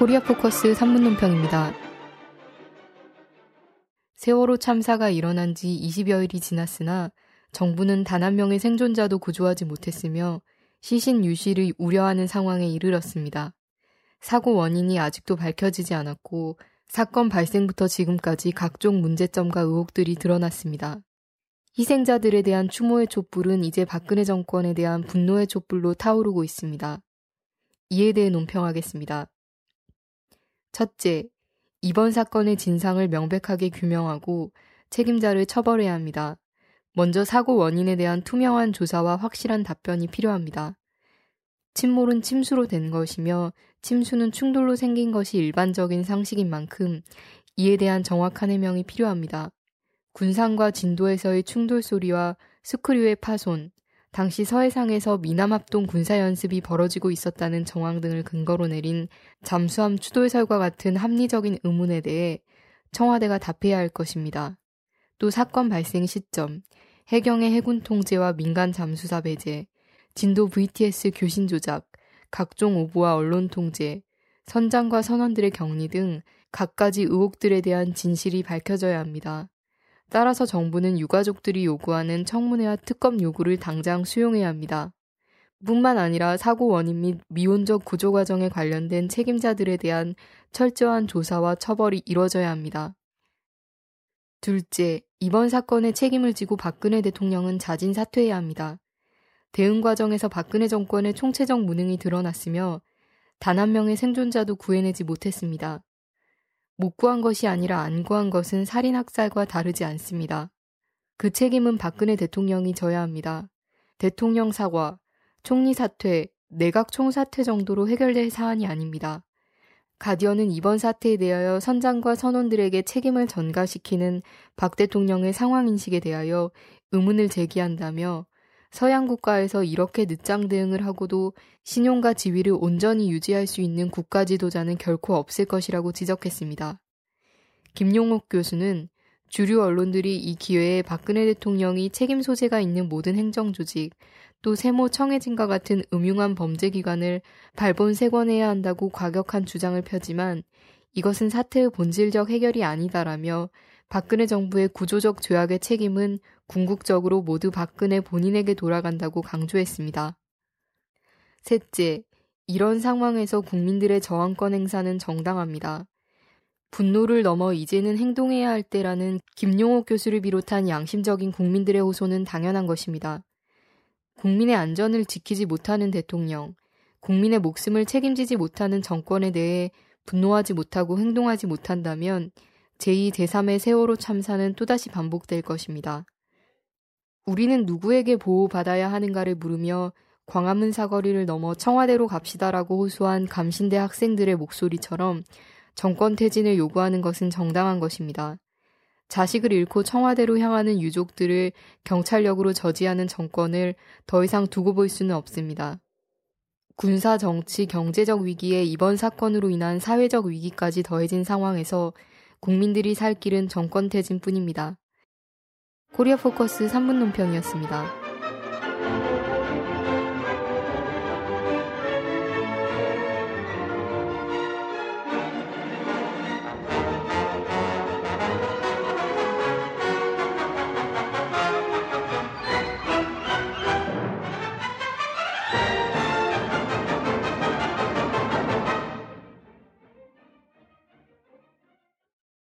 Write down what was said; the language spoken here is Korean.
코리아 포커스 3분 논평입니다. 세월호 참사가 일어난 지 20여일이 지났으나 정부는 단 한 명의 생존자도 구조하지 못했으며 시신 유실을 우려하는 상황에 이르렀습니다. 사고 원인이 아직도 밝혀지지 않았고 사건 발생부터 지금까지 각종 문제점과 의혹들이 드러났습니다. 희생자들에 대한 추모의 촛불은 이제 박근혜 정권에 대한 분노의 촛불로 타오르고 있습니다. 이에 대해 논평하겠습니다. 첫째, 이번 사건의 진상을 명백하게 규명하고 책임자를 처벌해야 합니다. 먼저 사고 원인에 대한 투명한 조사와 확실한 답변이 필요합니다. 침몰은 침수로 된 것이며 침수는 충돌로 생긴 것이 일반적인 상식인 만큼 이에 대한 정확한 해명이 필요합니다. 군산과 진도에서의 충돌 소리와 스크류의 파손, 당시 서해상에서 미남합동 군사연습이 벌어지고 있었다는 정황 등을 근거로 내린 잠수함 추돌설과 같은 합리적인 의문에 대해 청와대가 답해야 할 것입니다. 또 사건 발생 시점, 해경의 해군 통제와 민간 잠수사 배제, 진도 VTS 교신 조작, 각종 오보와 언론 통제, 선장과 선원들의 격리 등 갖가지 의혹들에 대한 진실이 밝혀져야 합니다. 따라서 정부는 유가족들이 요구하는 청문회와 특검 요구를 당장 수용해야 합니다. 뿐만 아니라 사고 원인 및 미온적 구조 과정에 관련된 책임자들에 대한 철저한 조사와 처벌이 이뤄져야 합니다. 둘째, 이번 사건의 책임을 지고 박근혜 대통령은 자진 사퇴해야 합니다. 대응 과정에서 박근혜 정권의 총체적 무능이 드러났으며 단 한 명의 생존자도 구해내지 못했습니다. 못 구한 것이 아니라 안 구한 것은 살인 학살과 다르지 않습니다. 그 책임은 박근혜 대통령이 져야 합니다. 대통령 사과, 총리 사퇴, 내각 총사퇴 정도로 해결될 사안이 아닙니다. 가디언은 이번 사태에 대하여 선장과 선원들에게 책임을 전가시키는 박 대통령의 상황인식에 대하여 의문을 제기한다며 서양 국가에서 이렇게 늦장 대응을 하고도 신용과 지위를 온전히 유지할 수 있는 국가 지도자는 결코 없을 것이라고 지적했습니다. 김용옥 교수는 주류 언론들이 이 기회에 박근혜 대통령이 책임 소재가 있는 모든 행정조직, 또 세모 청해진과 같은 음흉한 범죄기관을 발본 세권해야 한다고 과격한 주장을 펴지만 이것은 사태의 본질적 해결이 아니다라며 박근혜 정부의 구조적 조약의 책임은 궁극적으로 모두 박근혜 본인에게 돌아간다고 강조했습니다. 셋째, 이런 상황에서 국민들의 저항권 행사는 정당합니다. 분노를 넘어 이제는 행동해야 할 때라는 김용옥 교수를 비롯한 양심적인 국민들의 호소는 당연한 것입니다. 국민의 안전을 지키지 못하는 대통령, 국민의 목숨을 책임지지 못하는 정권에 대해 분노하지 못하고 행동하지 못한다면 제2, 제3의 세월호 참사는 또다시 반복될 것입니다. 우리는 누구에게 보호받아야 하는가를 물으며 광화문 사거리를 넘어 청와대로 갑시다라고 호소한 감신대 학생들의 목소리처럼 정권 퇴진을 요구하는 것은 정당한 것입니다. 자식을 잃고 청와대로 향하는 유족들을 경찰력으로 저지하는 정권을 더 이상 두고 볼 수는 없습니다. 군사, 정치, 경제적 위기에 이번 사건으로 인한 사회적 위기까지 더해진 상황에서 국민들이 살 길은 정권 퇴진뿐입니다. 코리아 포커스 3분 논평이었습니다.